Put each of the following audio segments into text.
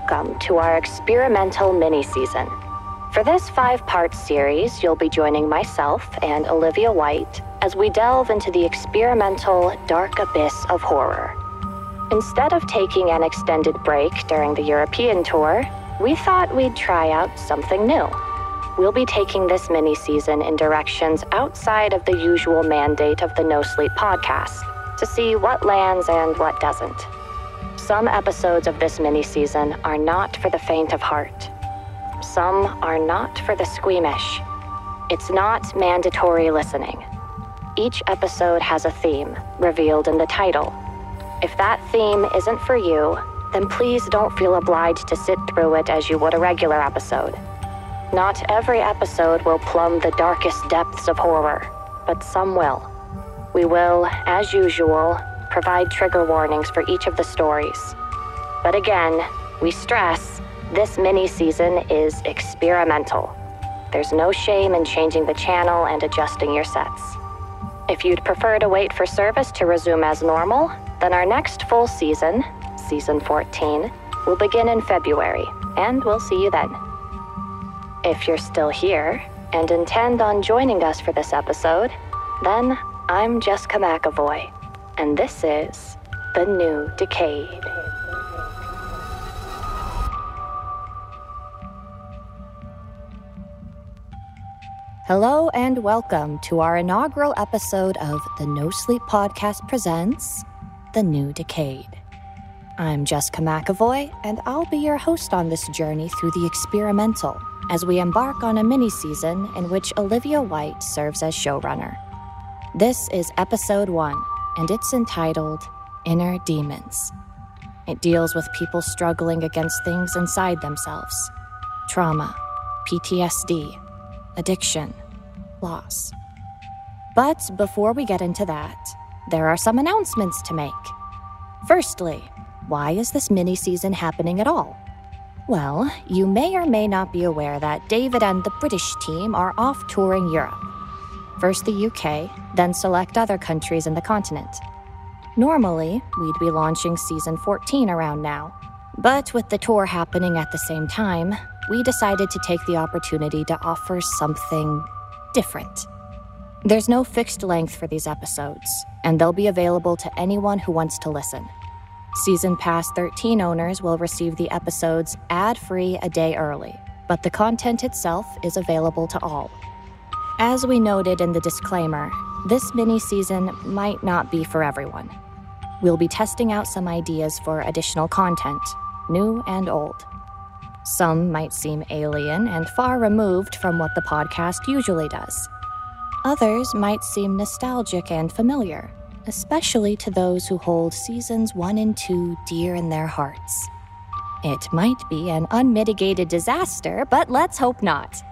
Welcome to our experimental mini season. For this five part series, you'll be joining myself and Olivia White as we delve into the experimental dark abyss of horror. Instead of taking an extended break during the European tour, we thought we'd try out something new. We'll be taking this mini season in directions outside of the usual mandate of the No Sleep podcast to see what lands and what doesn't. Some episodes of this mini season are not for the faint of heart. Some are not for the squeamish. It's not mandatory listening. Each episode has a theme, revealed in the title. If that theme isn't for you, then please don't feel obliged to sit through it as you would a regular episode. Not every episode will plumb the darkest depths of horror, but some will. We will, as usual, provide trigger warnings for each of the stories. But again, we stress this mini season is experimental. There's no shame in changing the channel and adjusting your sets. If you'd prefer to wait for service to resume as normal, then our next full season, season 14, will begin in February, and we'll see you then. If you're still here and intend on joining us for this episode, then I'm Jessica McEvoy, and this is The New Decayed. Hello and welcome to our inaugural episode of the No Sleep Podcast presents The New Decayed. I'm Jessica McEvoy, and I'll be your host on this journey through the experimental as we embark on a mini season in which Olivia White serves as showrunner. This is episode one, and it's entitled Inner Demons. It deals with people struggling against things inside themselves trauma, PTSD, addiction, loss. But before we get into that, there are some announcements to make. Firstly, why is this mini season happening at all? Well, you may or may not be aware that David and the British team are off touring Europe. First the UK, then select other countries in the continent. Normally, we'd be launching season 14 around now. But with the tour happening at the same time, we decided to take the opportunity to offer something different. There's no fixed length for these episodes, and they'll be available to anyone who wants to listen. Season Pass 13 owners will receive the episodes ad free a day early, but the content itself is available to all. As we noted in the disclaimer, this mini season might not be for everyone. We'll be testing out some ideas for additional content, new and old. Some might seem alien and far removed from what the podcast usually does. Others might seem nostalgic and familiar, especially to those who hold seasons 1 and 2 dear in their hearts. It might be an unmitigated disaster, but let's hope not.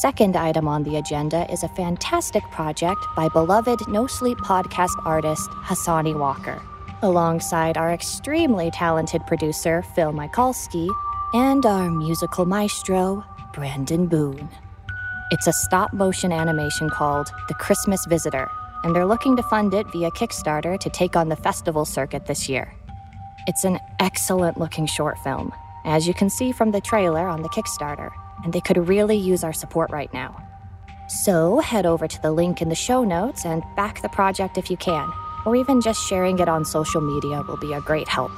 Second item on the agenda is a fantastic project by beloved No Sleep podcast artist Hassani Walker, alongside our extremely talented producer Phil Michalski and our musical maestro Brandon Boone. It's a stop motion animation called The Christmas Visitor, and they're looking to fund it via Kickstarter to take on the festival circuit this year. It's an excellent looking short film, as you can see from the trailer on the Kickstarter and they could really use our support right now. So head over to the link in the show notes and back the project if you can, or even just sharing it on social media will be a great help.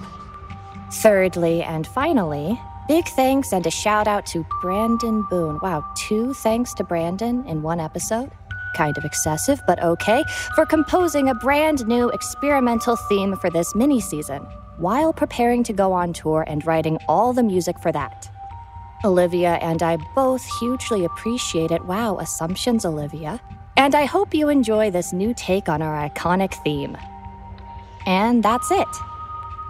Thirdly, and finally, big thanks and a shout out to Brandon Boone. Wow, two thanks to Brandon in one episode? Kind of excessive, but okay, for composing a brand new experimental theme for this mini season while preparing to go on tour and writing all the music for that. Olivia and I both hugely appreciate it. Wow, assumptions, Olivia. And I hope you enjoy this new take on our iconic theme. And that's it.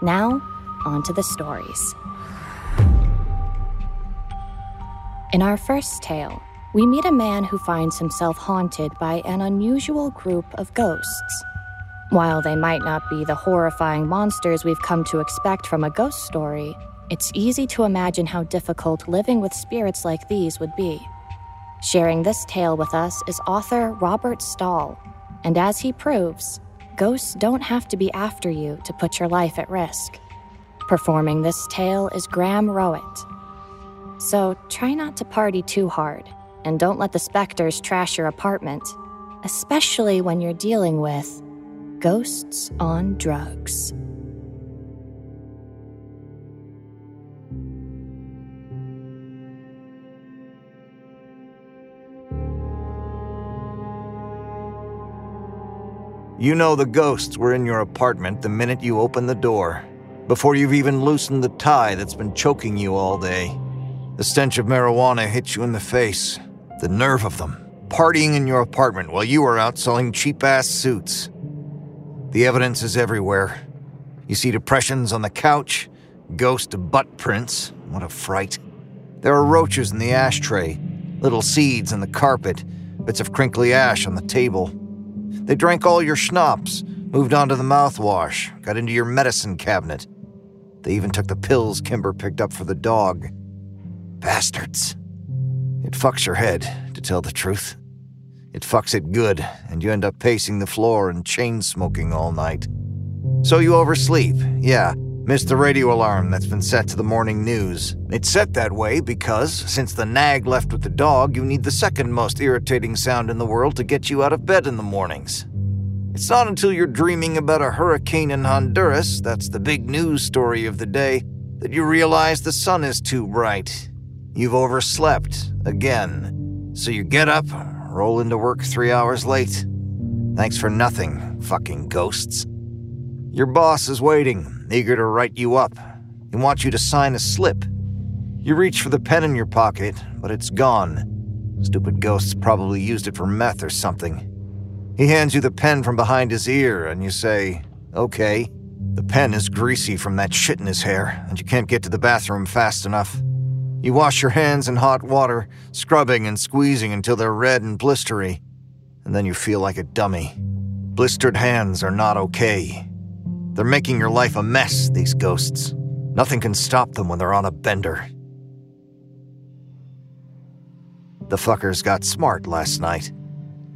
Now, on to the stories. In our first tale, we meet a man who finds himself haunted by an unusual group of ghosts. While they might not be the horrifying monsters we've come to expect from a ghost story, it's easy to imagine how difficult living with spirits like these would be. Sharing this tale with us is author Robert Stahl, and as he proves, ghosts don't have to be after you to put your life at risk. performing this tale is Graham Rowat. So try not to party too hard, and don't let the specters trash your apartment, especially when you're dealing with ghosts on drugs. You know the ghosts were in your apartment the minute you opened the door, before you've even loosened the tie that's been choking you all day. The stench of marijuana hit you in the face. The nerve of them, partying in your apartment while you are out selling cheap ass suits. The evidence is everywhere. You see depressions on the couch, ghost butt prints. What a fright. There are roaches in the ashtray, little seeds in the carpet, bits of crinkly ash on the table. They drank all your schnapps, moved on to the mouthwash, got into your medicine cabinet. They even took the pills Kimber picked up for the dog. Bastards. It fucks your head, to tell the truth. It fucks it good, and you end up pacing the floor and chain smoking all night. So you oversleep, yeah, miss the radio alarm that's been set to the morning news. It's set that way because, since the nag left with the dog, you need the second most irritating sound in the world to get you out of bed in the mornings. It's not until you're dreaming about a hurricane in Honduras, that's the big news story of the day, that you realize the sun is too bright. You've overslept, again. So you get up, roll into work three hours late. Thanks for nothing, fucking ghosts. Your boss is waiting, eager to write you up. He wants you to sign a slip. You reach for the pen in your pocket, but it's gone. Stupid ghosts probably used it for meth or something. He hands you the pen from behind his ear, and you say, Okay. The pen is greasy from that shit in his hair, and you can't get to the bathroom fast enough. You wash your hands in hot water, scrubbing and squeezing until they're red and blistery, and then you feel like a dummy. Blistered hands are not okay. They're making your life a mess, these ghosts. Nothing can stop them when they're on a bender. The fuckers got smart last night.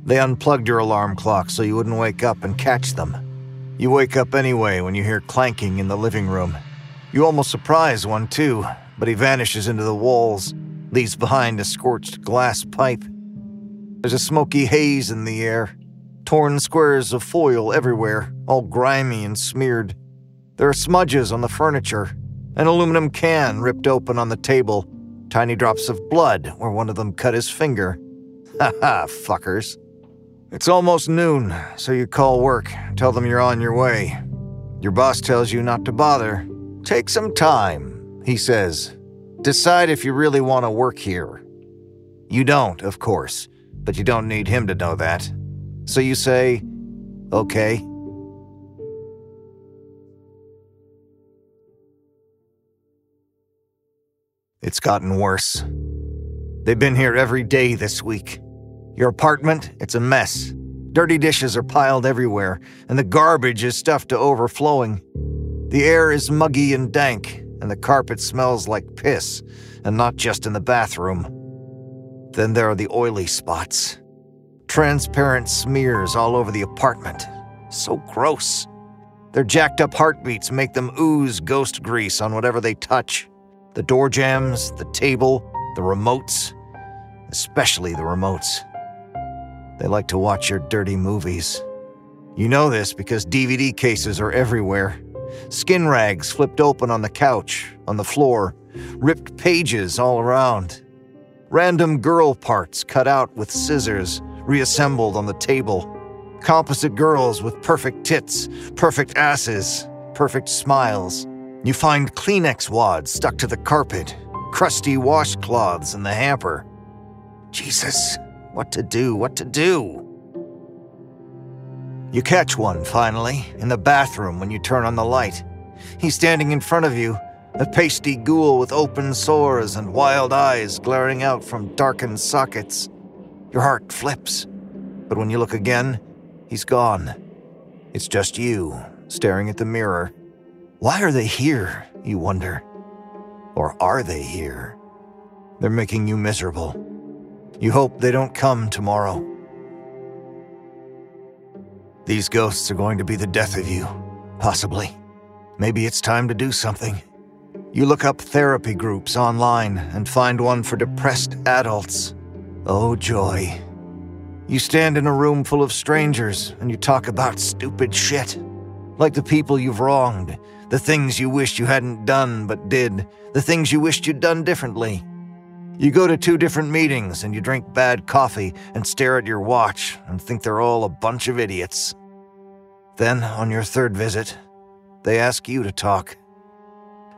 They unplugged your alarm clock so you wouldn't wake up and catch them. You wake up anyway when you hear clanking in the living room. You almost surprise one, too, but he vanishes into the walls, leaves behind a scorched glass pipe. There's a smoky haze in the air, torn squares of foil everywhere, all grimy and smeared. There are smudges on the furniture, an aluminum can ripped open on the table, tiny drops of blood where one of them cut his finger. Ha ha, fuckers. It's almost noon, so you call work, tell them you're on your way. Your boss tells you not to bother. Take some time, he says. Decide if you really want to work here. You don't, of course, but you don't need him to know that. So you say, okay. It's gotten worse. They've been here every day this week. Your apartment, it's a mess. Dirty dishes are piled everywhere, and the garbage is stuffed to overflowing. The air is muggy and dank, and the carpet smells like piss, and not just in the bathroom. Then there are the oily spots. Transparent smears all over the apartment. So gross. Their jacked up heartbeats make them ooze ghost grease on whatever they touch the door jams, the table, the remotes, especially the remotes. They like to watch your dirty movies. You know this because DVD cases are everywhere. Skin rags flipped open on the couch, on the floor, ripped pages all around. Random girl parts cut out with scissors, reassembled on the table. Composite girls with perfect tits, perfect asses, perfect smiles. You find Kleenex wads stuck to the carpet, crusty washcloths in the hamper. Jesus, what to do, what to do? You catch one, finally, in the bathroom when you turn on the light. He's standing in front of you, a pasty ghoul with open sores and wild eyes glaring out from darkened sockets. Your heart flips. But when you look again, he's gone. It's just you, staring at the mirror. Why are they here, you wonder? Or are they here? They're making you miserable. You hope they don't come tomorrow. These ghosts are going to be the death of you, possibly. maybe it's time to do something. You look up therapy groups online and find one for depressed adults. Oh, joy. You stand in a room full of strangers and you talk about stupid shit. Like the people you've wronged, the things you wished you hadn't done but did, the things you wished you'd done differently. You go to two different meetings and you drink bad coffee and stare at your watch and think they're all a bunch of idiots. Then, on your third visit, they ask you to talk.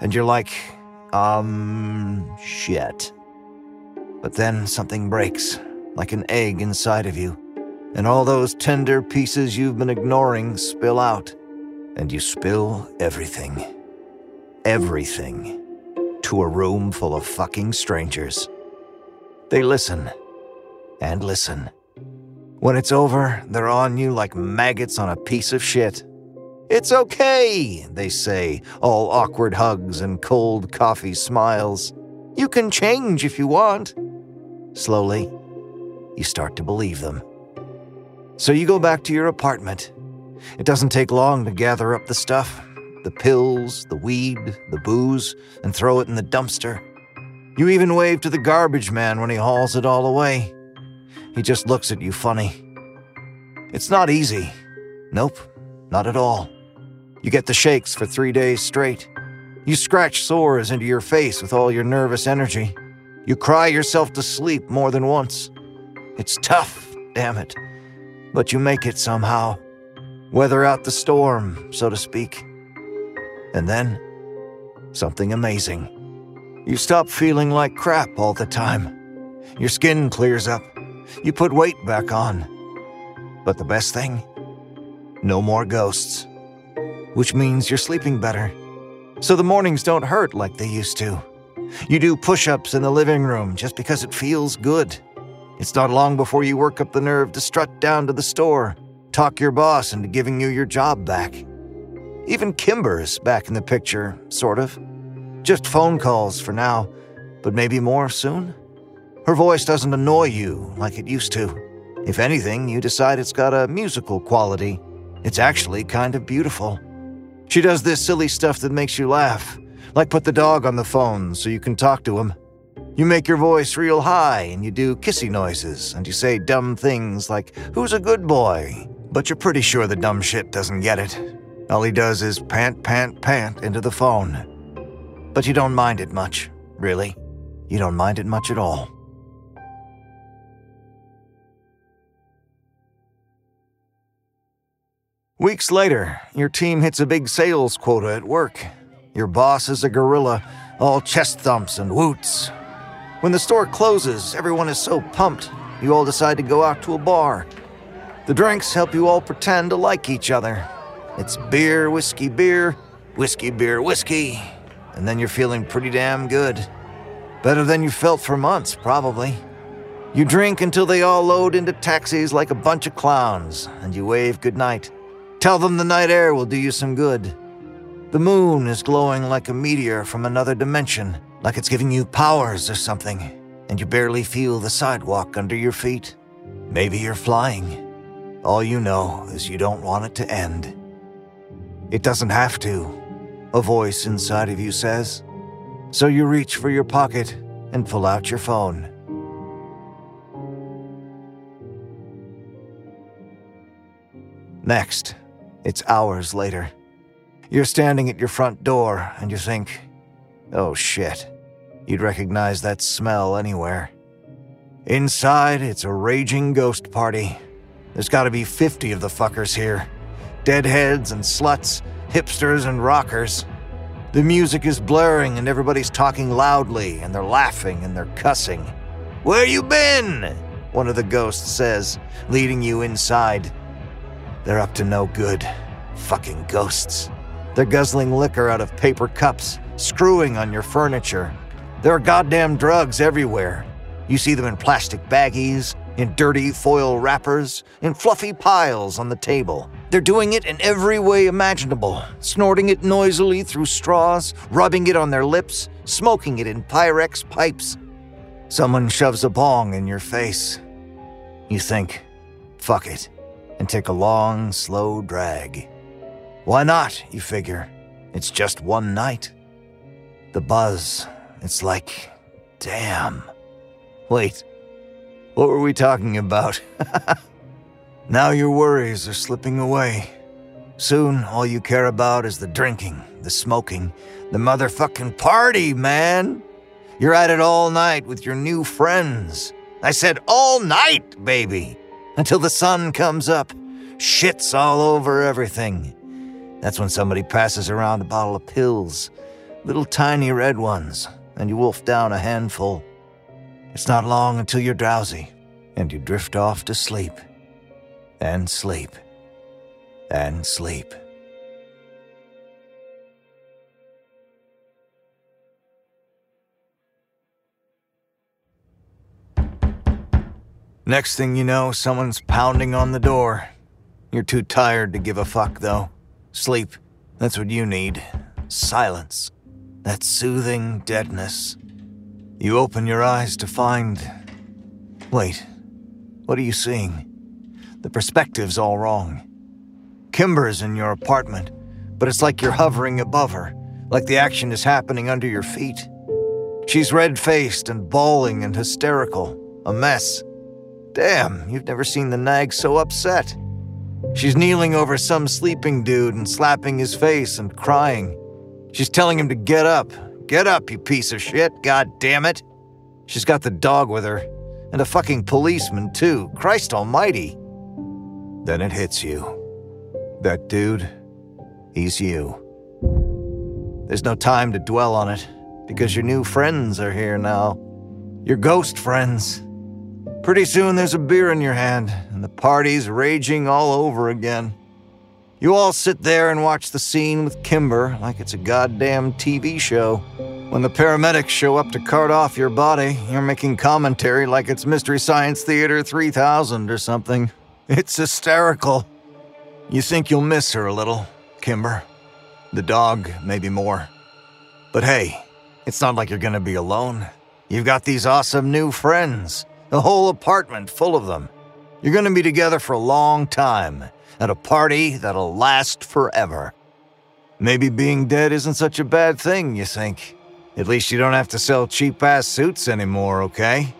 And you're like, um, shit. But then something breaks, like an egg inside of you, and all those tender pieces you've been ignoring spill out, and you spill everything. Everything. To a room full of fucking strangers. They listen. And listen. When it's over, they're on you like maggots on a piece of shit. It's okay, they say, all awkward hugs and cold coffee smiles. You can change if you want. Slowly, you start to believe them. So you go back to your apartment. It doesn't take long to gather up the stuff the pills, the weed, the booze, and throw it in the dumpster. You even wave to the garbage man when he hauls it all away. He just looks at you funny. It's not easy. Nope, not at all. You get the shakes for three days straight. You scratch sores into your face with all your nervous energy. You cry yourself to sleep more than once. It's tough, damn it. But you make it somehow. Weather out the storm, so to speak. And then, something amazing. You stop feeling like crap all the time. Your skin clears up. You put weight back on. But the best thing? No more ghosts. Which means you're sleeping better. So the mornings don't hurt like they used to. You do push ups in the living room just because it feels good. It's not long before you work up the nerve to strut down to the store, talk your boss into giving you your job back. Even Kimber's back in the picture, sort of. Just phone calls for now, but maybe more soon? Her voice doesn't annoy you like it used to. If anything, you decide it's got a musical quality. It's actually kind of beautiful. She does this silly stuff that makes you laugh, like put the dog on the phone so you can talk to him. You make your voice real high and you do kissy noises and you say dumb things like, Who's a good boy? But you're pretty sure the dumb shit doesn't get it. All he does is pant, pant, pant into the phone. But you don't mind it much, really. You don't mind it much at all. Weeks later, your team hits a big sales quota at work. Your boss is a gorilla, all chest thumps and woots. When the store closes, everyone is so pumped, you all decide to go out to a bar. The drinks help you all pretend to like each other, it's beer, whiskey, beer, whiskey, beer, whiskey, and then you're feeling pretty damn good. Better than you felt for months, probably. You drink until they all load into taxis like a bunch of clowns, and you wave goodnight. Tell them the night air will do you some good. The moon is glowing like a meteor from another dimension, like it's giving you powers or something, and you barely feel the sidewalk under your feet. Maybe you're flying. All you know is you don't want it to end. It doesn't have to, a voice inside of you says. So you reach for your pocket and pull out your phone. Next, it's hours later. You're standing at your front door and you think, oh shit, you'd recognize that smell anywhere. Inside, it's a raging ghost party. There's gotta be 50 of the fuckers here deadheads and sluts, hipsters and rockers. The music is blaring and everybody's talking loudly and they're laughing and they're cussing. Where you been? One of the ghosts says, leading you inside. They're up to no good. Fucking ghosts. They're guzzling liquor out of paper cups, screwing on your furniture. There are goddamn drugs everywhere. You see them in plastic baggies, in dirty foil wrappers, in fluffy piles on the table. They're doing it in every way imaginable, snorting it noisily through straws, rubbing it on their lips, smoking it in Pyrex pipes. Someone shoves a bong in your face. You think, fuck it, and take a long, slow drag. Why not, you figure? It's just one night. The buzz, it's like, damn. Wait, what were we talking about? now your worries are slipping away. Soon, all you care about is the drinking, the smoking, the motherfucking party, man. You're at it all night with your new friends. I said all night, baby. Until the sun comes up. Shit's all over everything. That's when somebody passes around a bottle of pills, little tiny red ones, and you wolf down a handful. It's not long until you're drowsy, and you drift off to sleep. And sleep. And sleep. Next thing you know, someone's pounding on the door. You're too tired to give a fuck, though. Sleep. That's what you need. Silence. That soothing deadness. You open your eyes to find. Wait. What are you seeing? The perspective's all wrong. Kimber's in your apartment, but it's like you're hovering above her, like the action is happening under your feet. She's red faced and bawling and hysterical. A mess. Damn, you've never seen the nag so upset. She's kneeling over some sleeping dude and slapping his face and crying. She's telling him to get up. Get up, you piece of shit, god damn it. She's got the dog with her, and a fucking policeman, too. Christ almighty. Then it hits you. That dude, he's you. There's no time to dwell on it, because your new friends are here now. Your ghost friends. Pretty soon there's a beer in your hand, and the party's raging all over again. You all sit there and watch the scene with Kimber like it's a goddamn TV show. When the paramedics show up to cart off your body, you're making commentary like it's Mystery Science Theater 3000 or something. It's hysterical. You think you'll miss her a little, Kimber. The dog, maybe more. But hey, it's not like you're gonna be alone. You've got these awesome new friends. A whole apartment full of them. You're going to be together for a long time, at a party that'll last forever. Maybe being dead isn't such a bad thing, you think. At least you don't have to sell cheap ass suits anymore, okay?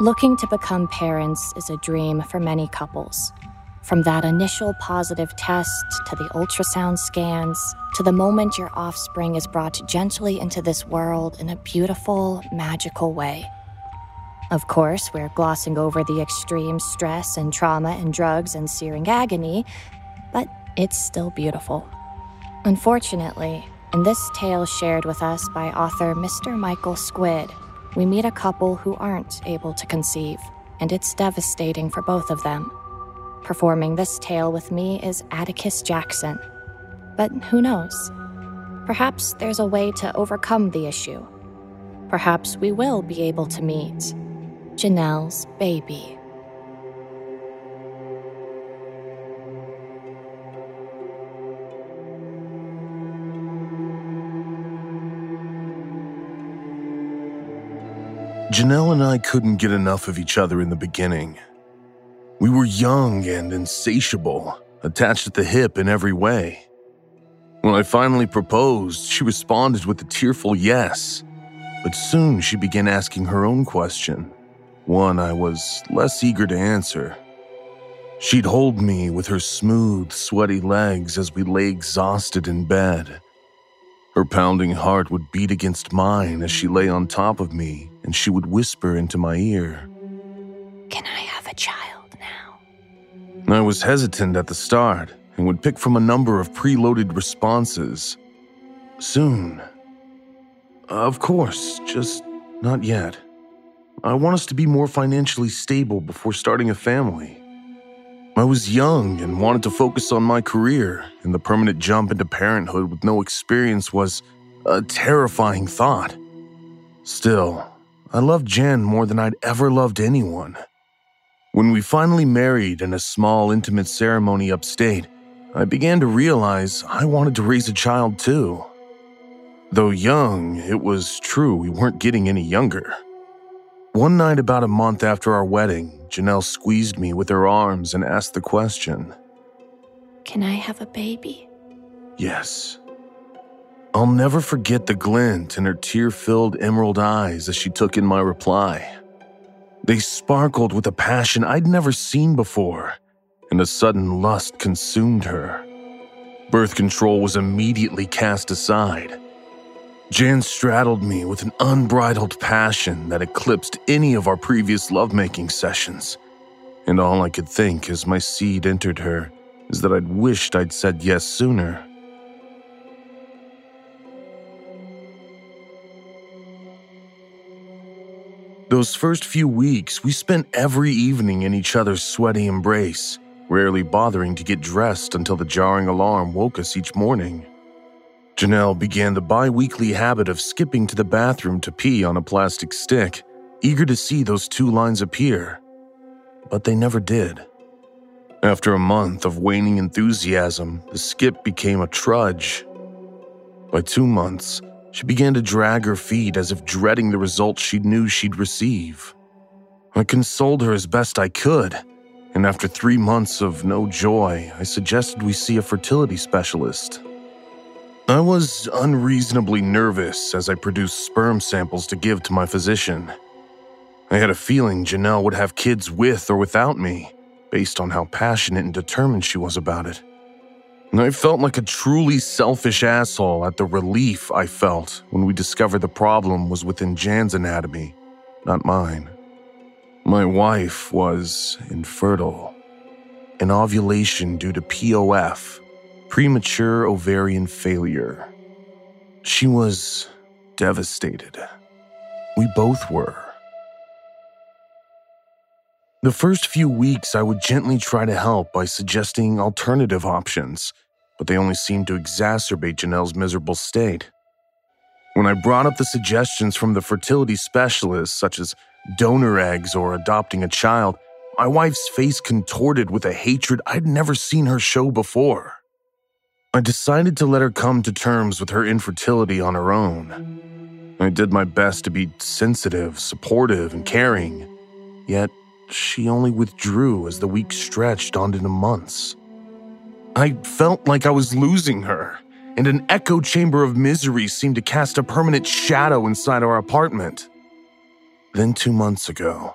Looking to become parents is a dream for many couples. From that initial positive test to the ultrasound scans to the moment your offspring is brought gently into this world in a beautiful, magical way. Of course, we're glossing over the extreme stress and trauma and drugs and searing agony, but it's still beautiful. Unfortunately, in this tale shared with us by author Mr. Michael Squid, we meet a couple who aren't able to conceive, and it's devastating for both of them. Performing this tale with me is Atticus Jackson. But who knows? Perhaps there's a way to overcome the issue. Perhaps we will be able to meet Janelle's baby. Janelle and I couldn't get enough of each other in the beginning. We were young and insatiable, attached at the hip in every way. When I finally proposed, she responded with a tearful yes, but soon she began asking her own question, one I was less eager to answer. She'd hold me with her smooth, sweaty legs as we lay exhausted in bed. Her pounding heart would beat against mine as she lay on top of me and she would whisper into my ear, Can I have a child now? I was hesitant at the start and would pick from a number of preloaded responses. Soon. Of course, just not yet. I want us to be more financially stable before starting a family. I was young and wanted to focus on my career, and the permanent jump into parenthood with no experience was a terrifying thought. Still, I loved Jen more than I'd ever loved anyone. When we finally married in a small, intimate ceremony upstate, I began to realize I wanted to raise a child too. Though young, it was true we weren't getting any younger. One night, about a month after our wedding, Janelle squeezed me with her arms and asked the question Can I have a baby? Yes. I'll never forget the glint in her tear filled emerald eyes as she took in my reply. They sparkled with a passion I'd never seen before, and a sudden lust consumed her. Birth control was immediately cast aside. Jan straddled me with an unbridled passion that eclipsed any of our previous lovemaking sessions. And all I could think as my seed entered her is that I'd wished I'd said yes sooner. Those first few weeks, we spent every evening in each other's sweaty embrace, rarely bothering to get dressed until the jarring alarm woke us each morning. Janelle began the bi weekly habit of skipping to the bathroom to pee on a plastic stick, eager to see those two lines appear. But they never did. After a month of waning enthusiasm, the skip became a trudge. By two months, she began to drag her feet as if dreading the results she knew she'd receive. I consoled her as best I could, and after three months of no joy, I suggested we see a fertility specialist. I was unreasonably nervous as I produced sperm samples to give to my physician. I had a feeling Janelle would have kids with or without me, based on how passionate and determined she was about it. And I felt like a truly selfish asshole at the relief I felt when we discovered the problem was within Jan's anatomy, not mine. My wife was infertile, anovulation due to POF, premature ovarian failure. She was devastated. We both were. The first few weeks, I would gently try to help by suggesting alternative options, but they only seemed to exacerbate Janelle's miserable state. When I brought up the suggestions from the fertility specialists, such as donor eggs or adopting a child, my wife's face contorted with a hatred I'd never seen her show before. I decided to let her come to terms with her infertility on her own. I did my best to be sensitive, supportive, and caring, yet she only withdrew as the weeks stretched on into months. I felt like I was losing her, and an echo chamber of misery seemed to cast a permanent shadow inside our apartment. Then, two months ago,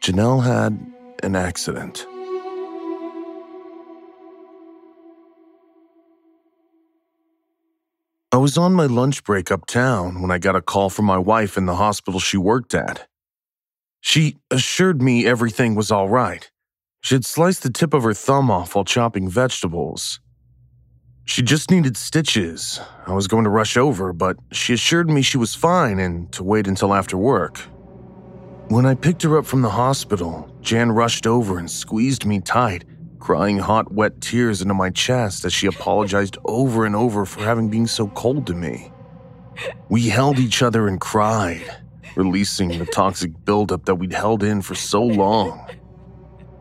Janelle had an accident. I was on my lunch break uptown when I got a call from my wife in the hospital she worked at. She assured me everything was all right. She had sliced the tip of her thumb off while chopping vegetables. She just needed stitches. I was going to rush over, but she assured me she was fine and to wait until after work. When I picked her up from the hospital, Jan rushed over and squeezed me tight, crying hot, wet tears into my chest as she apologized over and over for having been so cold to me. We held each other and cried, releasing the toxic buildup that we'd held in for so long.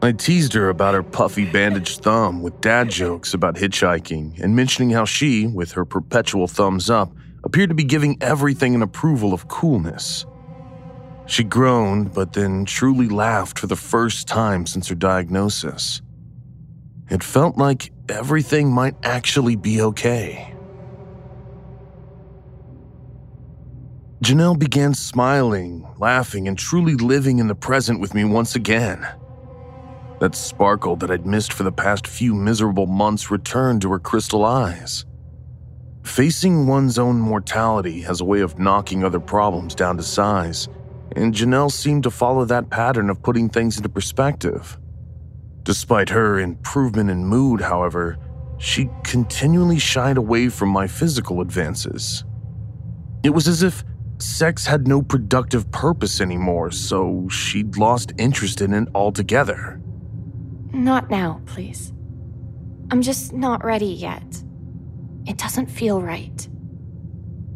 I teased her about her puffy bandaged thumb with dad jokes about hitchhiking and mentioning how she, with her perpetual thumbs up, appeared to be giving everything an approval of coolness. She groaned, but then truly laughed for the first time since her diagnosis. It felt like everything might actually be okay. Janelle began smiling, laughing, and truly living in the present with me once again. That sparkle that I'd missed for the past few miserable months returned to her crystal eyes. Facing one's own mortality has a way of knocking other problems down to size, and Janelle seemed to follow that pattern of putting things into perspective. Despite her improvement in mood, however, she continually shied away from my physical advances. It was as if sex had no productive purpose anymore, so she'd lost interest in it altogether. Not now, please. I'm just not ready yet. It doesn't feel right.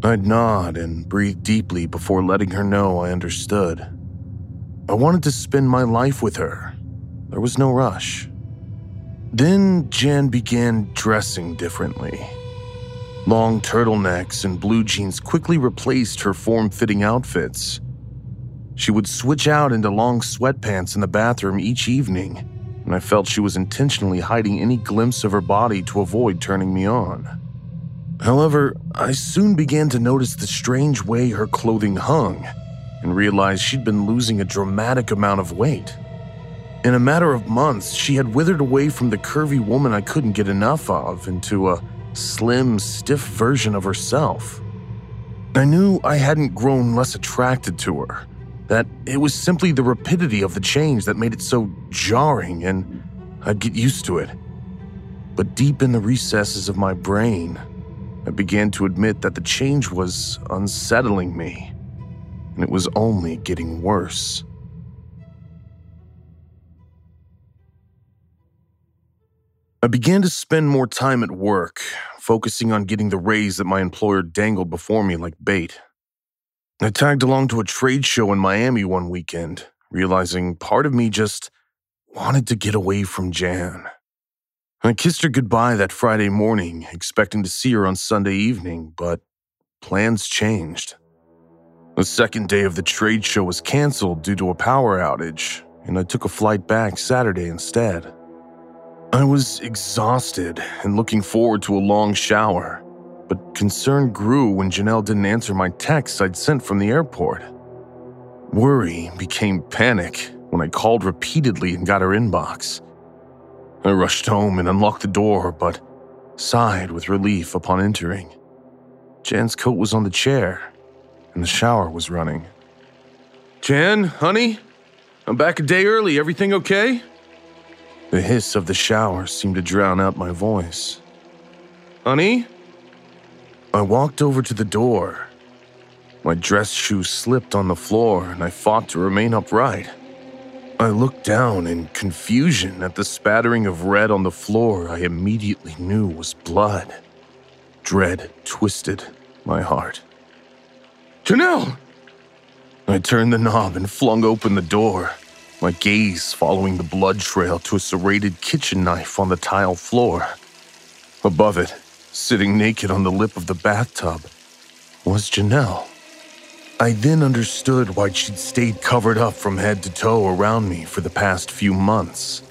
I'd nod and breathe deeply before letting her know I understood. I wanted to spend my life with her. There was no rush. Then Jan began dressing differently. Long turtlenecks and blue jeans quickly replaced her form fitting outfits. She would switch out into long sweatpants in the bathroom each evening, and I felt she was intentionally hiding any glimpse of her body to avoid turning me on. However, I soon began to notice the strange way her clothing hung and realized she'd been losing a dramatic amount of weight. In a matter of months, she had withered away from the curvy woman I couldn't get enough of into a slim, stiff version of herself. I knew I hadn't grown less attracted to her, that it was simply the rapidity of the change that made it so jarring, and I'd get used to it. But deep in the recesses of my brain, I began to admit that the change was unsettling me, and it was only getting worse. I began to spend more time at work, focusing on getting the raise that my employer dangled before me like bait. I tagged along to a trade show in Miami one weekend, realizing part of me just wanted to get away from Jan. I kissed her goodbye that Friday morning, expecting to see her on Sunday evening, but plans changed. The second day of the trade show was canceled due to a power outage, and I took a flight back Saturday instead. I was exhausted and looking forward to a long shower, but concern grew when Janelle didn't answer my texts I'd sent from the airport. Worry became panic when I called repeatedly and got her inbox. I rushed home and unlocked the door, but sighed with relief upon entering. Jan's coat was on the chair, and the shower was running. Jan, honey, I'm back a day early. Everything okay? The hiss of the shower seemed to drown out my voice. Honey? I walked over to the door. My dress shoes slipped on the floor and I fought to remain upright. I looked down in confusion at the spattering of red on the floor I immediately knew was blood. Dread twisted my heart. Janelle! I turned the knob and flung open the door my gaze following the blood trail to a serrated kitchen knife on the tile floor. Above it, sitting naked on the lip of the bathtub, was Janelle. I then understood why she'd stayed covered up from head to toe around me for the past few months.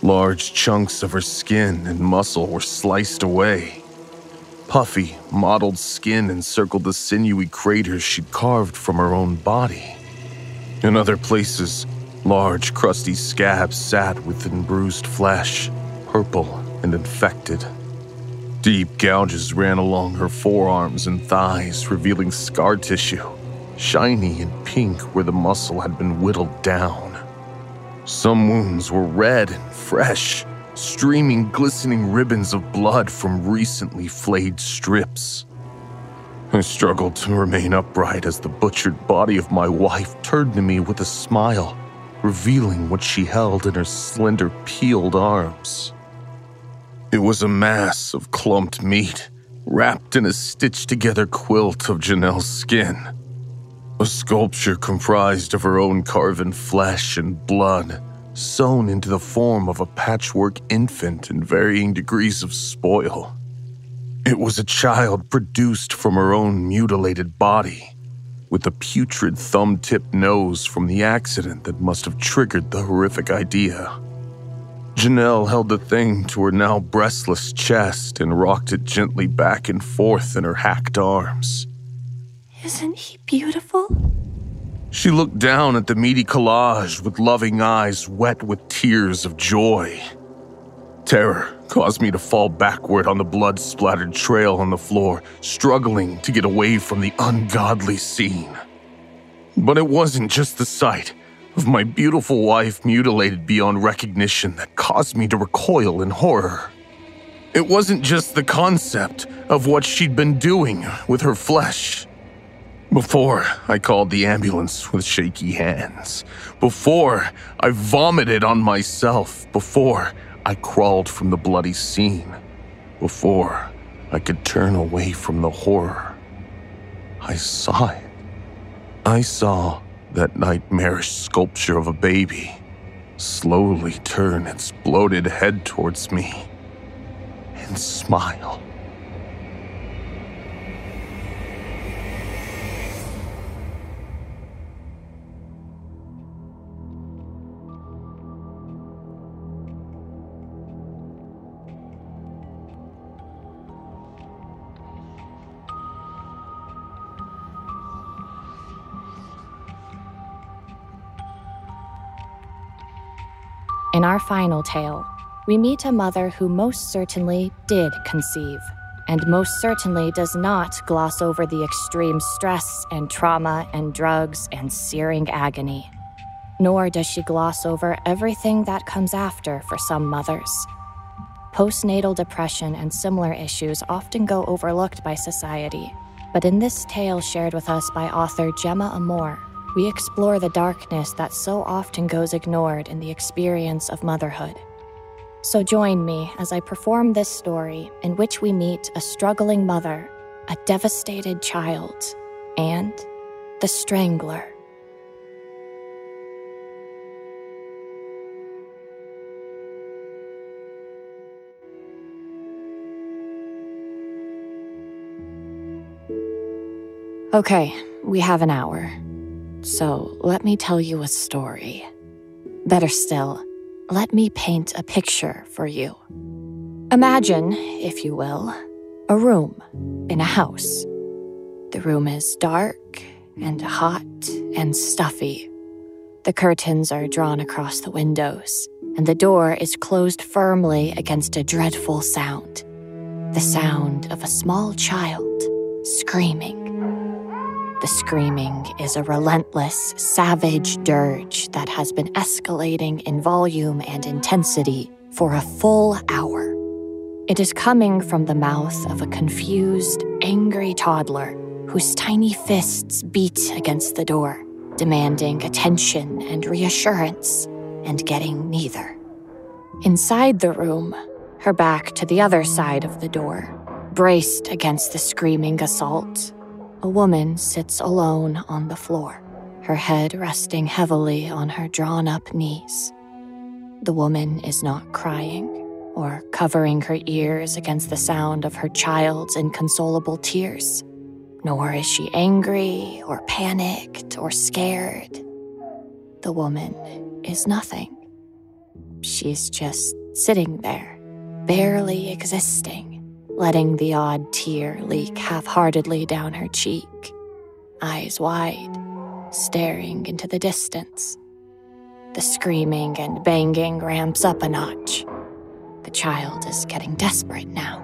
Large chunks of her skin and muscle were sliced away. Puffy, mottled skin encircled the sinewy craters she'd carved from her own body. In other places, Large, crusty scabs sat within bruised flesh, purple and infected. Deep gouges ran along her forearms and thighs, revealing scar tissue, shiny and pink where the muscle had been whittled down. Some wounds were red and fresh, streaming glistening ribbons of blood from recently flayed strips. I struggled to remain upright as the butchered body of my wife turned to me with a smile revealing what she held in her slender, peeled arms. It was a mass of clumped meat, wrapped in a stitched together quilt of Janelle's skin. A sculpture comprised of her own carven flesh and blood, sewn into the form of a patchwork infant in varying degrees of spoil. It was a child produced from her own mutilated body with a putrid thumb tipped nose from the accident that must have triggered the horrific idea. Janelle held the thing to her now breastless chest and rocked it gently back and forth in her hacked arms. Isn't he beautiful? She looked down at the meaty collage with loving eyes wet with tears of joy. Terror caused me to fall backward on the blood splattered trail on the floor, struggling to get away from the ungodly scene. But it wasn't just the sight of my beautiful wife mutilated beyond recognition that caused me to recoil in horror. It wasn't just the concept of what she'd been doing with her flesh. Before I called the ambulance with shaky hands, before I vomited on myself, before I crawled from the bloody scene before I could turn away from the horror. I saw it. I saw that nightmarish sculpture of a baby slowly turn its bloated head towards me and smile. In our final tale, we meet a mother who most certainly did conceive, and most certainly does not gloss over the extreme stress and trauma and drugs and searing agony. Nor does she gloss over everything that comes after for some mothers. Postnatal depression and similar issues often go overlooked by society, but in this tale shared with us by author Gemma Amor, we explore the darkness that so often goes ignored in the experience of motherhood. So join me as I perform this story in which we meet a struggling mother, a devastated child, and the strangler. Okay, we have an hour. So let me tell you a story. Better still, let me paint a picture for you. Imagine, if you will, a room in a house. The room is dark and hot and stuffy. The curtains are drawn across the windows, and the door is closed firmly against a dreadful sound the sound of a small child screaming. The screaming is a relentless, savage dirge that has been escalating in volume and intensity for a full hour. It is coming from the mouth of a confused, angry toddler whose tiny fists beat against the door, demanding attention and reassurance, and getting neither. Inside the room, her back to the other side of the door, braced against the screaming assault, a woman sits alone on the floor, her head resting heavily on her drawn up knees. The woman is not crying or covering her ears against the sound of her child's inconsolable tears, nor is she angry or panicked or scared. The woman is nothing. She's just sitting there, barely existing letting the odd tear leak half heartedly down her cheek, eyes wide, staring into the distance. The screaming and banging ramps up a notch. The child is getting desperate now.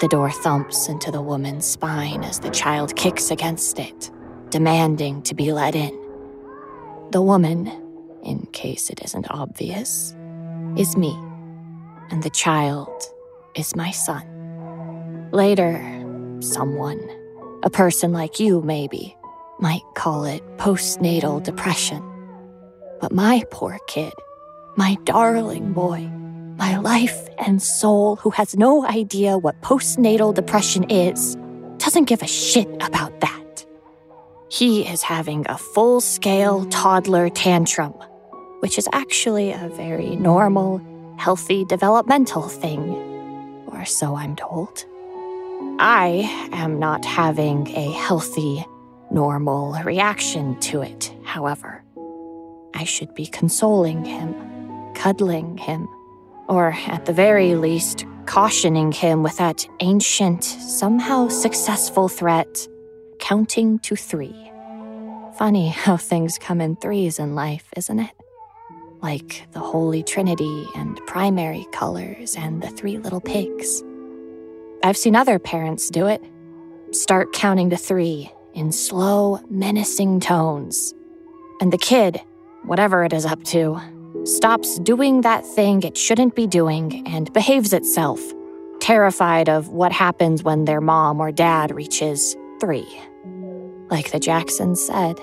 The door thumps into the woman's spine as the child kicks against it, demanding to be let in. The woman, in case it isn't obvious, is me, and the child is my son. Later, someone, a person like you maybe, might call it postnatal depression. But my poor kid, my darling boy, my life and soul, who has no idea what postnatal depression is, doesn't give a shit about that. He is having a full scale toddler tantrum, which is actually a very normal, healthy developmental thing, or so I'm told. I am not having a healthy, normal reaction to it, however. I should be consoling him, cuddling him, or at the very least, cautioning him with that ancient, somehow successful threat counting to three. Funny how things come in threes in life, isn't it? Like the Holy Trinity and primary colors and the three little pigs. I've seen other parents do it. Start counting to three in slow, menacing tones. And the kid, whatever it is up to, stops doing that thing it shouldn't be doing and behaves itself, terrified of what happens when their mom or dad reaches three. Like the Jacksons said,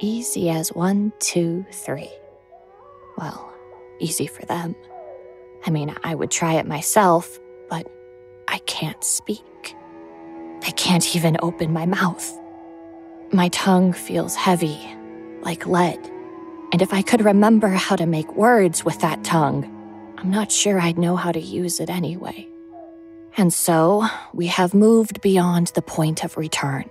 easy as one, two, three. Well, easy for them. I mean, I would try it myself, but I can't speak. I can't even open my mouth. My tongue feels heavy, like lead. And if I could remember how to make words with that tongue, I'm not sure I'd know how to use it anyway. And so, we have moved beyond the point of return.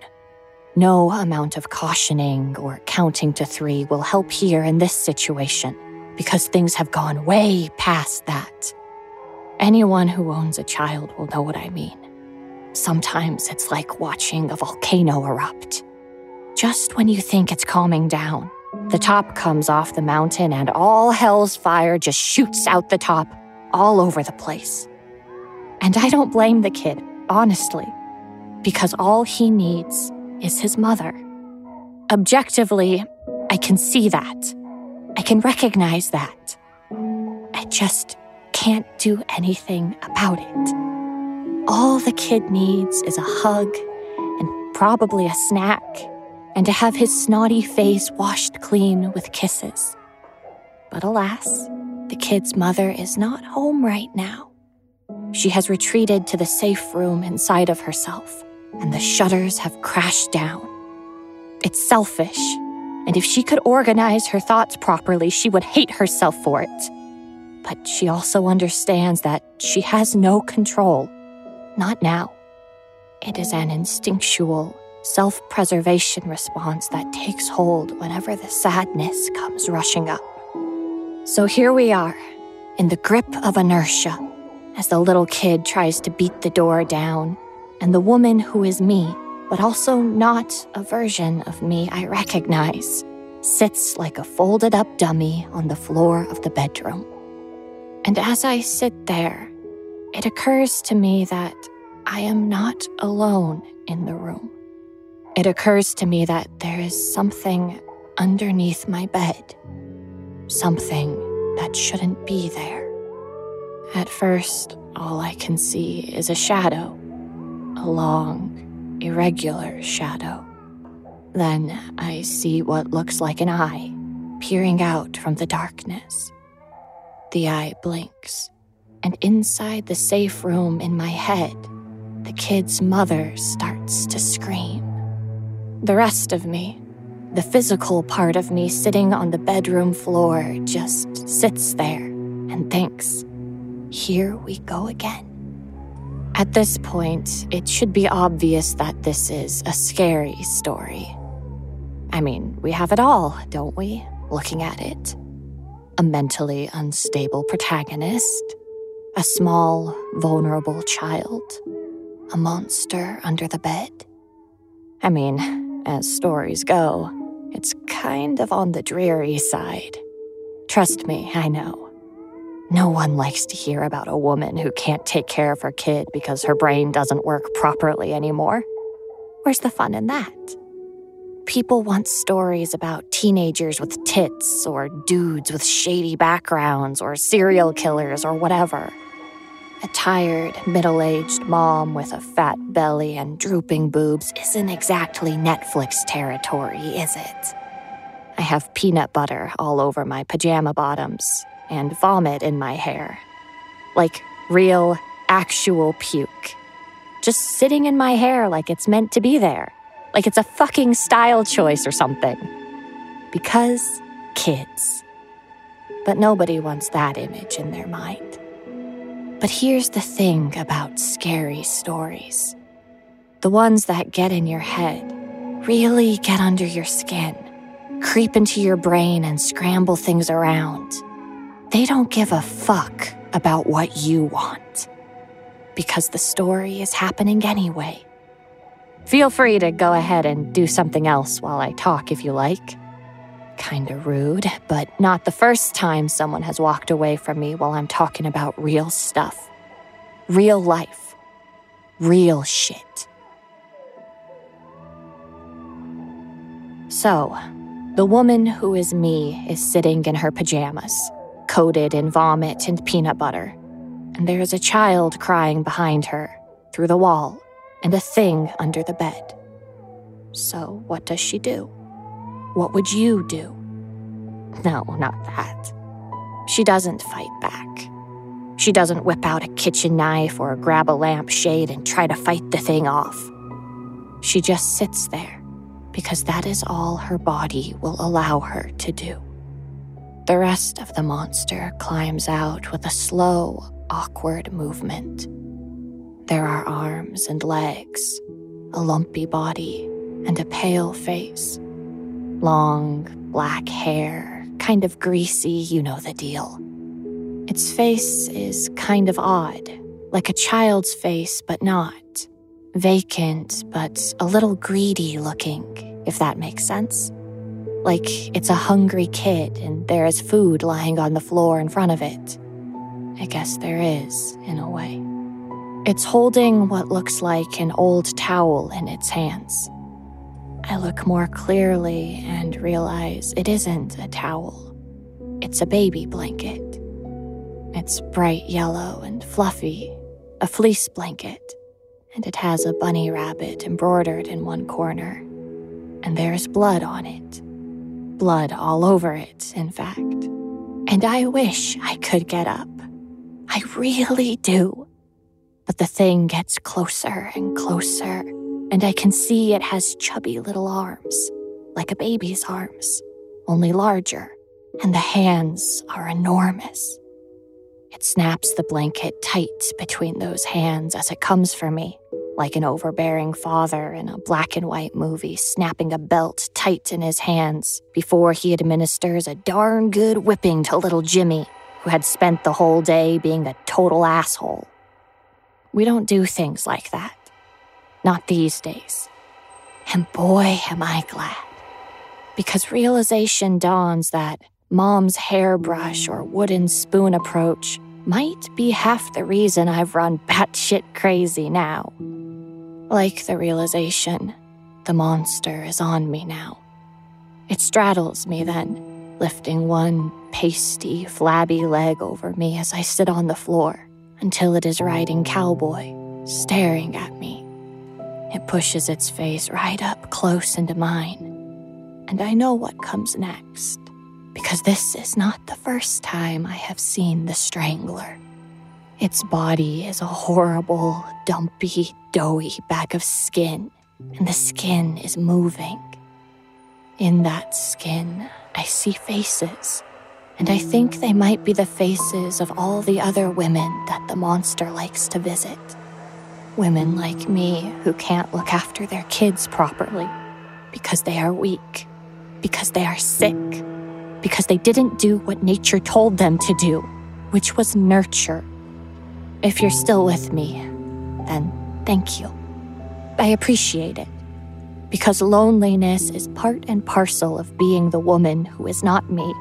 No amount of cautioning or counting to three will help here in this situation, because things have gone way past that. Anyone who owns a child will know what I mean. Sometimes it's like watching a volcano erupt. Just when you think it's calming down, the top comes off the mountain and all hell's fire just shoots out the top all over the place. And I don't blame the kid, honestly, because all he needs is his mother. Objectively, I can see that. I can recognize that. I just can't do anything about it. All the kid needs is a hug and probably a snack, and to have his snotty face washed clean with kisses. But alas, the kid's mother is not home right now. She has retreated to the safe room inside of herself, and the shutters have crashed down. It's selfish, and if she could organize her thoughts properly, she would hate herself for it. But she also understands that she has no control. Not now. It is an instinctual, self preservation response that takes hold whenever the sadness comes rushing up. So here we are, in the grip of inertia, as the little kid tries to beat the door down, and the woman who is me, but also not a version of me I recognize, sits like a folded up dummy on the floor of the bedroom. And as I sit there, it occurs to me that I am not alone in the room. It occurs to me that there is something underneath my bed, something that shouldn't be there. At first, all I can see is a shadow, a long, irregular shadow. Then I see what looks like an eye peering out from the darkness. The eye blinks, and inside the safe room in my head, the kid's mother starts to scream. The rest of me, the physical part of me sitting on the bedroom floor, just sits there and thinks, here we go again. At this point, it should be obvious that this is a scary story. I mean, we have it all, don't we? Looking at it. A mentally unstable protagonist, a small, vulnerable child, a monster under the bed. I mean, as stories go, it's kind of on the dreary side. Trust me, I know. No one likes to hear about a woman who can't take care of her kid because her brain doesn't work properly anymore. Where's the fun in that? People want stories about teenagers with tits, or dudes with shady backgrounds, or serial killers, or whatever. A tired, middle aged mom with a fat belly and drooping boobs isn't exactly Netflix territory, is it? I have peanut butter all over my pajama bottoms and vomit in my hair. Like real, actual puke. Just sitting in my hair like it's meant to be there. Like it's a fucking style choice or something. Because kids. But nobody wants that image in their mind. But here's the thing about scary stories the ones that get in your head really get under your skin, creep into your brain, and scramble things around. They don't give a fuck about what you want because the story is happening anyway. Feel free to go ahead and do something else while I talk if you like. Kinda rude, but not the first time someone has walked away from me while I'm talking about real stuff. Real life. Real shit. So, the woman who is me is sitting in her pajamas coated in vomit and peanut butter. And there is a child crying behind her, through the wall, and a thing under the bed. So, what does she do? What would you do? No, not that. She doesn't fight back. She doesn't whip out a kitchen knife or grab a lampshade and try to fight the thing off. She just sits there because that is all her body will allow her to do. The rest of the monster climbs out with a slow, awkward movement. There are arms and legs, a lumpy body, and a pale face. Long, black hair, kind of greasy, you know the deal. Its face is kind of odd, like a child's face, but not. Vacant, but a little greedy looking, if that makes sense. Like it's a hungry kid and there is food lying on the floor in front of it. I guess there is, in a way. It's holding what looks like an old towel in its hands. I look more clearly and realize it isn't a towel, it's a baby blanket. It's bright yellow and fluffy, a fleece blanket, and it has a bunny rabbit embroidered in one corner. And there's blood on it. Blood all over it, in fact. And I wish I could get up. I really do. But the thing gets closer and closer, and I can see it has chubby little arms, like a baby's arms, only larger, and the hands are enormous. It snaps the blanket tight between those hands as it comes for me, like an overbearing father in a black and white movie snapping a belt tight in his hands before he administers a darn good whipping to little Jimmy, who had spent the whole day being a total asshole. We don't do things like that. Not these days. And boy, am I glad. Because realization dawns that mom's hairbrush or wooden spoon approach might be half the reason I've run batshit crazy now. Like the realization the monster is on me now. It straddles me then, lifting one pasty, flabby leg over me as I sit on the floor until it is riding cowboy, staring at me. It pushes its face right up close into mine, and I know what comes next because this is not the first time I have seen the strangler. Its body is a horrible, dumpy, doughy bag of skin, and the skin is moving. In that skin, I see faces, and I think they might be the faces of all the other women that the monster likes to visit. Women like me who can't look after their kids properly because they are weak, because they are sick because they didn't do what nature told them to do, which was nurture. If you're still with me, then thank you. I appreciate it. Because loneliness is part and parcel of being the woman who is not me.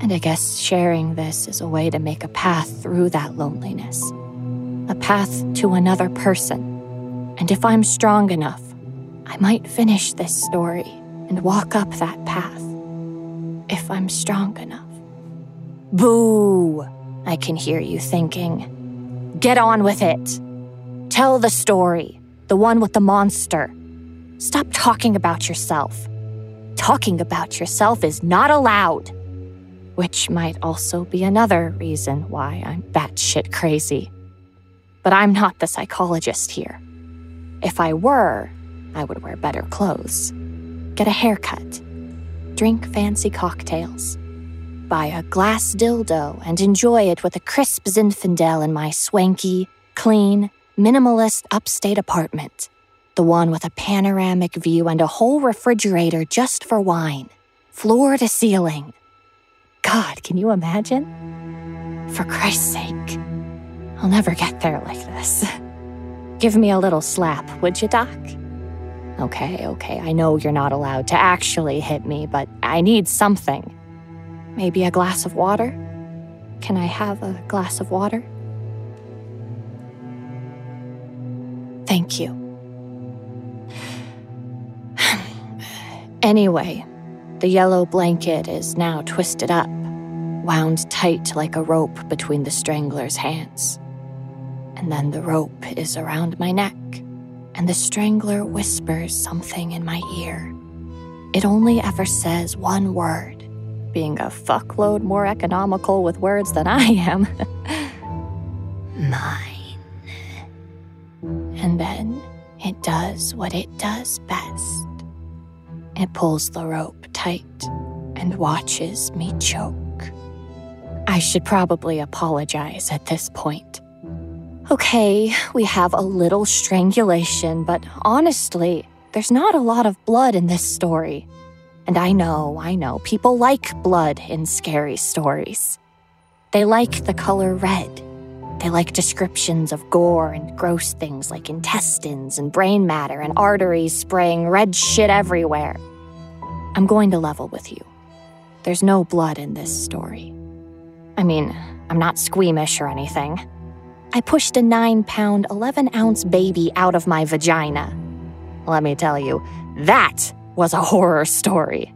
And I guess sharing this is a way to make a path through that loneliness, a path to another person. And if I'm strong enough, I might finish this story and walk up that path if I'm strong enough. Boo! I can hear you thinking. Get on with it. Tell the story, the one with the monster. Stop talking about yourself. Talking about yourself is not allowed. Which might also be another reason why I'm batshit crazy. But I'm not the psychologist here. If I were, I would wear better clothes, get a haircut, drink fancy cocktails, buy a glass dildo and enjoy it with a crisp Zinfandel in my swanky, clean, minimalist upstate apartment. The one with a panoramic view and a whole refrigerator just for wine, floor to ceiling. God, can you imagine? For Christ's sake, I'll never get there like this. Give me a little slap, would you, Doc? Okay, okay, I know you're not allowed to actually hit me, but I need something. Maybe a glass of water? Can I have a glass of water? Thank you. anyway, the yellow blanket is now twisted up, wound tight like a rope between the strangler's hands. And then the rope is around my neck and the strangler whispers something in my ear. It only ever says one word, being a fuckload more economical with words than I am. Mine. And then it does what it does best It pulls the rope tight and watches me choke. I should probably apologize at this point. Okay, we have a little strangulation, but honestly, there's not a lot of blood in this story. And I know, I know, people like blood in scary stories. They like the color red. They like descriptions of gore and gross things like intestines and brain matter and arteries spraying red shit everywhere. I'm going to level with you. There's no blood in this story. I mean, I'm not squeamish or anything. I pushed a 9 pound, 11 ounce baby out of my vagina. Let me tell you, that was a horror story.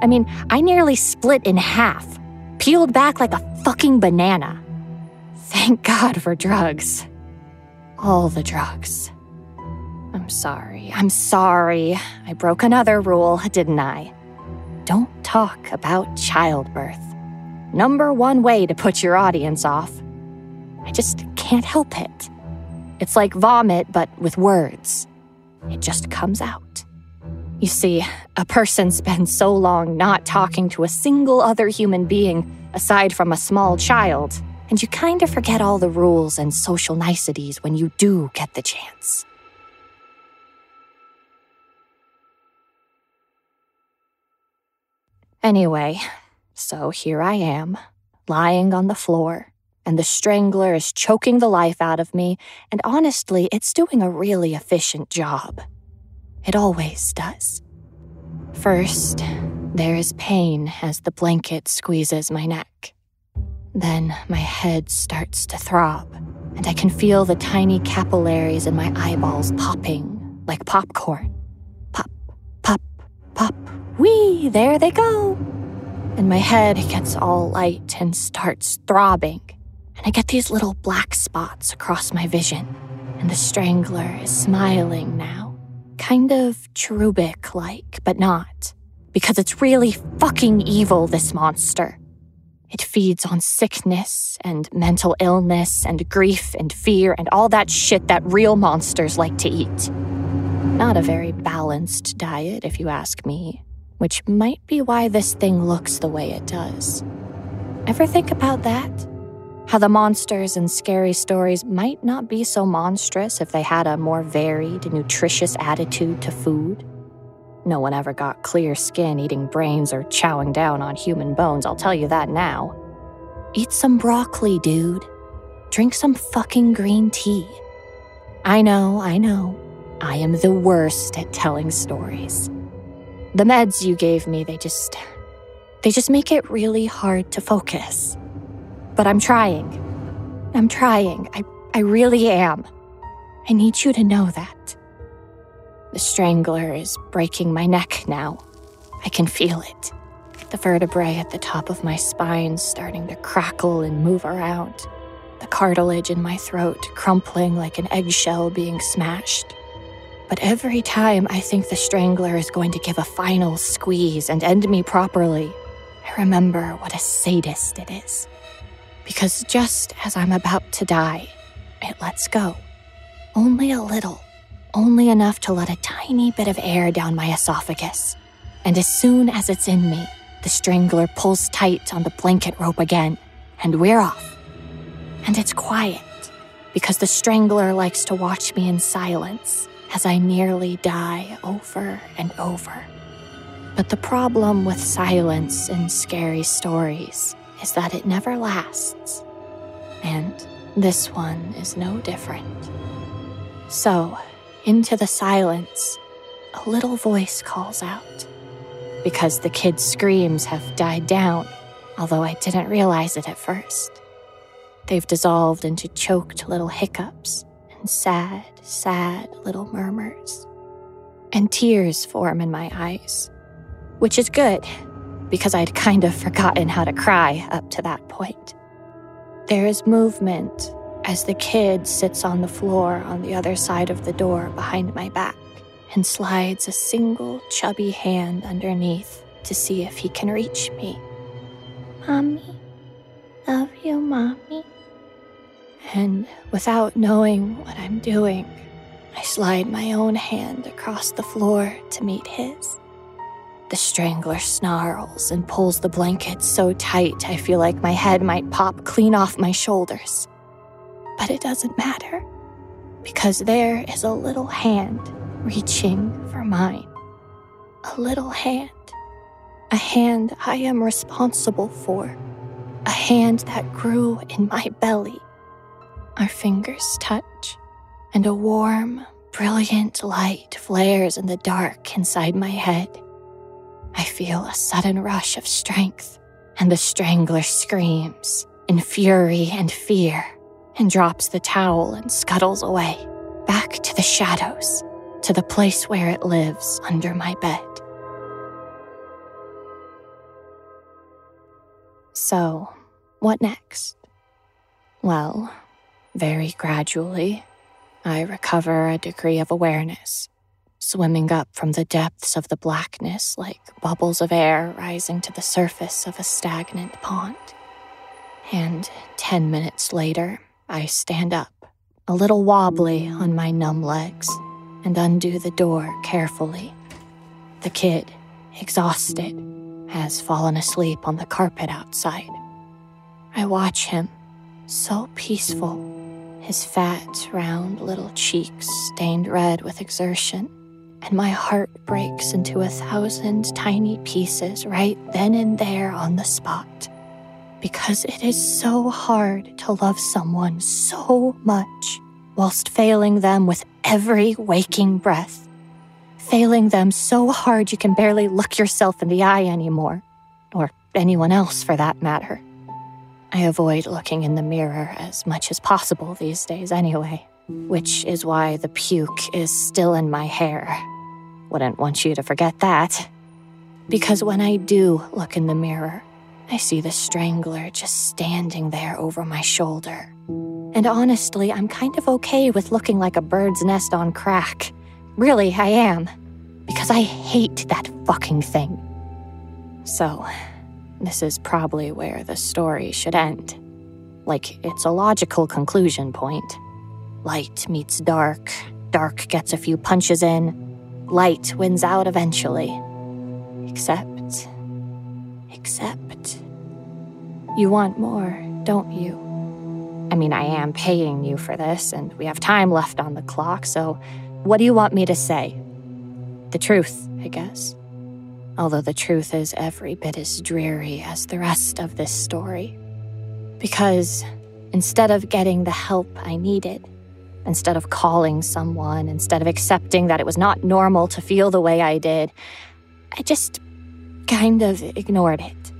I mean, I nearly split in half, peeled back like a fucking banana. Thank God for drugs. All the drugs. I'm sorry. I'm sorry. I broke another rule, didn't I? Don't talk about childbirth. Number one way to put your audience off. I just can't help it. It's like vomit, but with words. It just comes out. You see, a person spends so long not talking to a single other human being aside from a small child, and you kind of forget all the rules and social niceties when you do get the chance. Anyway, so here I am, lying on the floor, and the strangler is choking the life out of me, and honestly, it's doing a really efficient job. It always does. First, there is pain as the blanket squeezes my neck. Then my head starts to throb, and I can feel the tiny capillaries in my eyeballs popping like popcorn. Pop, pop, pop. Whee, there they go. And my head gets all light and starts throbbing and I get these little black spots across my vision. And the strangler is smiling now. Kind of cherubic like, but not. Because it's really fucking evil, this monster. It feeds on sickness and mental illness and grief and fear and all that shit that real monsters like to eat. Not a very balanced diet, if you ask me, which might be why this thing looks the way it does. Ever think about that? How the monsters and scary stories might not be so monstrous if they had a more varied, nutritious attitude to food. No one ever got clear skin eating brains or chowing down on human bones, I'll tell you that now. Eat some broccoli, dude. Drink some fucking green tea. I know, I know. I am the worst at telling stories. The meds you gave me, they just. they just make it really hard to focus. But I'm trying. I'm trying. I, I really am. I need you to know that. The strangler is breaking my neck now. I can feel it. The vertebrae at the top of my spine starting to crackle and move around. The cartilage in my throat crumpling like an eggshell being smashed. But every time I think the strangler is going to give a final squeeze and end me properly, I remember what a sadist it is because just as I'm about to die, it lets go. Only a little, only enough to let a tiny bit of air down my esophagus. And as soon as it's in me, the strangler pulls tight on the blanket rope again, and we're off. And it's quiet, because the strangler likes to watch me in silence as I nearly die over and over. But the problem with silence in scary stories is that it never lasts. And this one is no different. So, into the silence, a little voice calls out. Because the kid's screams have died down, although I didn't realize it at first. They've dissolved into choked little hiccups sad, sad little murmurs. And tears form in my eyes, which is good because I'd kind of forgotten how to cry up to that point. There is movement as the kid sits on the floor on the other side of the door behind my back and slides a single chubby hand underneath to see if he can reach me. Mommy, love you, Mommy. And without knowing what I'm doing, I slide my own hand across the floor to meet his. The strangler snarls and pulls the blanket so tight I feel like my head might pop clean off my shoulders. But it doesn't matter, because there is a little hand reaching for mine. A little hand. A hand I am responsible for. A hand that grew in my belly. Our fingers touch, and a warm, brilliant light flares in the dark inside my head. I feel a sudden rush of strength, and the strangler screams in fury and fear and drops the towel and scuttles away, back to the shadows, to the place where it lives under my bed. So, what next? Well, very gradually, I recover a degree of awareness, swimming up from the depths of the blackness like bubbles of air rising to the surface of a stagnant pond. And ten minutes later, I stand up, a little wobbly on my numb legs, and undo the door carefully. The kid, exhausted, has fallen asleep on the carpet outside. I watch him, so peaceful, his fat, round little cheeks stained red with exertion, and my heart breaks into a thousand tiny pieces right then and there on the spot. Because it is so hard to love someone so much whilst failing them with every waking breath failing them so hard you can barely look yourself in the eye anymore, or anyone else for that matter. I avoid looking in the mirror as much as possible these days anyway, which is why the puke is still in my hair. Wouldn't want you to forget that. Because when I do look in the mirror, I see the strangler just standing there over my shoulder. And honestly, I'm kind of okay with looking like a bird's nest on crack. Really, I am. Because I hate that fucking thing. So, this is probably where the story should end. Like, it's a logical conclusion point. Light meets dark, dark gets a few punches in, light wins out eventually. Except. Except. You want more, don't you? I mean, I am paying you for this, and we have time left on the clock, so what do you want me to say? The truth, I guess. Although the truth is every bit as dreary as the rest of this story. Because instead of getting the help I needed, instead of calling someone, instead of accepting that it was not normal to feel the way I did, I just kind of ignored it,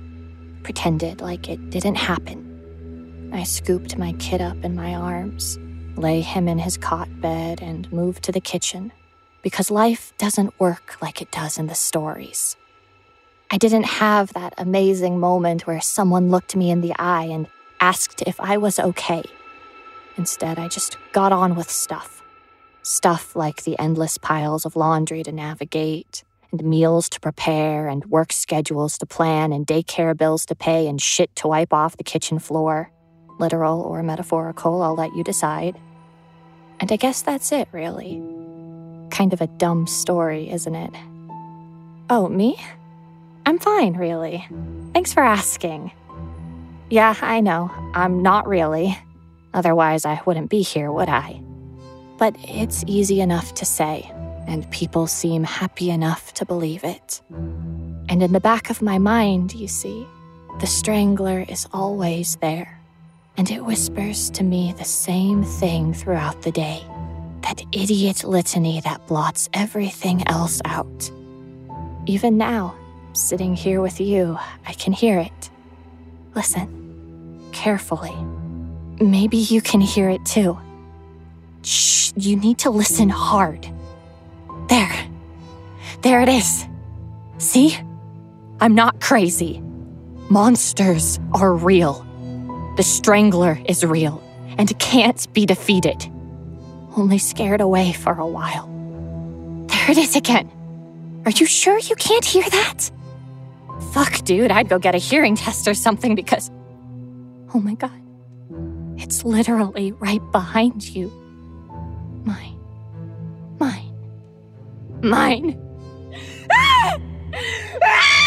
pretended like it didn't happen. I scooped my kid up in my arms lay him in his cot bed, and moved to the kitchen because life doesn't work like it does in the stories. I didn't have that amazing moment where someone looked me in the eye and asked if I was okay. Instead, I just got on with stuff. Stuff like the endless piles of laundry to navigate, and meals to prepare, and work schedules to plan, and daycare bills to pay, and shit to wipe off the kitchen floor. Literal or metaphorical, I'll let you decide. And I guess that's it, really. Kind of a dumb story, isn't it? Oh, me? I'm fine, really. Thanks for asking. Yeah, I know. I'm not really. Otherwise, I wouldn't be here, would I? But it's easy enough to say, and people seem happy enough to believe it. And in the back of my mind, you see, the strangler is always there and it whispers to me the same thing throughout the day that idiot litany that blots everything else out. Even now, sitting here with you, I can hear it. Listen, carefully. Maybe you can hear it too. Shh, you need to listen hard. There. There it is. See? I'm not crazy. Monsters are real. The Strangler is real and can't be defeated. Only scared away for a while. There it is again. Are you sure you can't hear that? Fuck, dude, I'd go get a hearing test or something because. Oh my god. It's literally right behind you. Mine. Mine. Mine. Ah! Ah!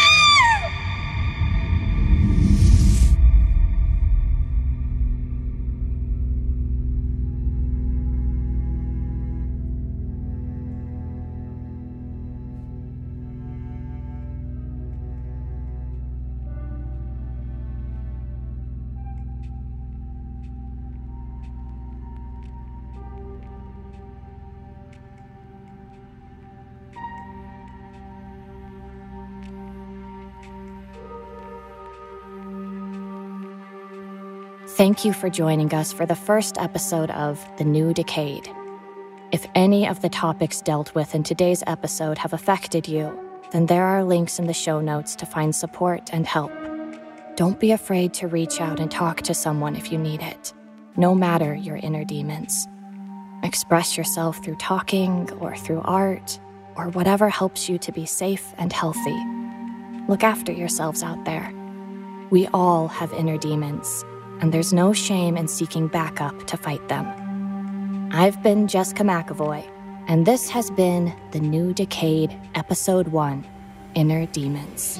Thank you for joining us for the first episode of The New Decayed. If any of the topics dealt with in today's episode have affected you, then there are links in the show notes to find support and help. Don't be afraid to reach out and talk to someone if you need it, no matter your inner demons. Express yourself through talking or through art or whatever helps you to be safe and healthy. Look after yourselves out there. We all have inner demons and there's no shame in seeking backup to fight them. I've been Jessica McEvoy, and this has been The New Decayed, Episode 1 Inner Demons.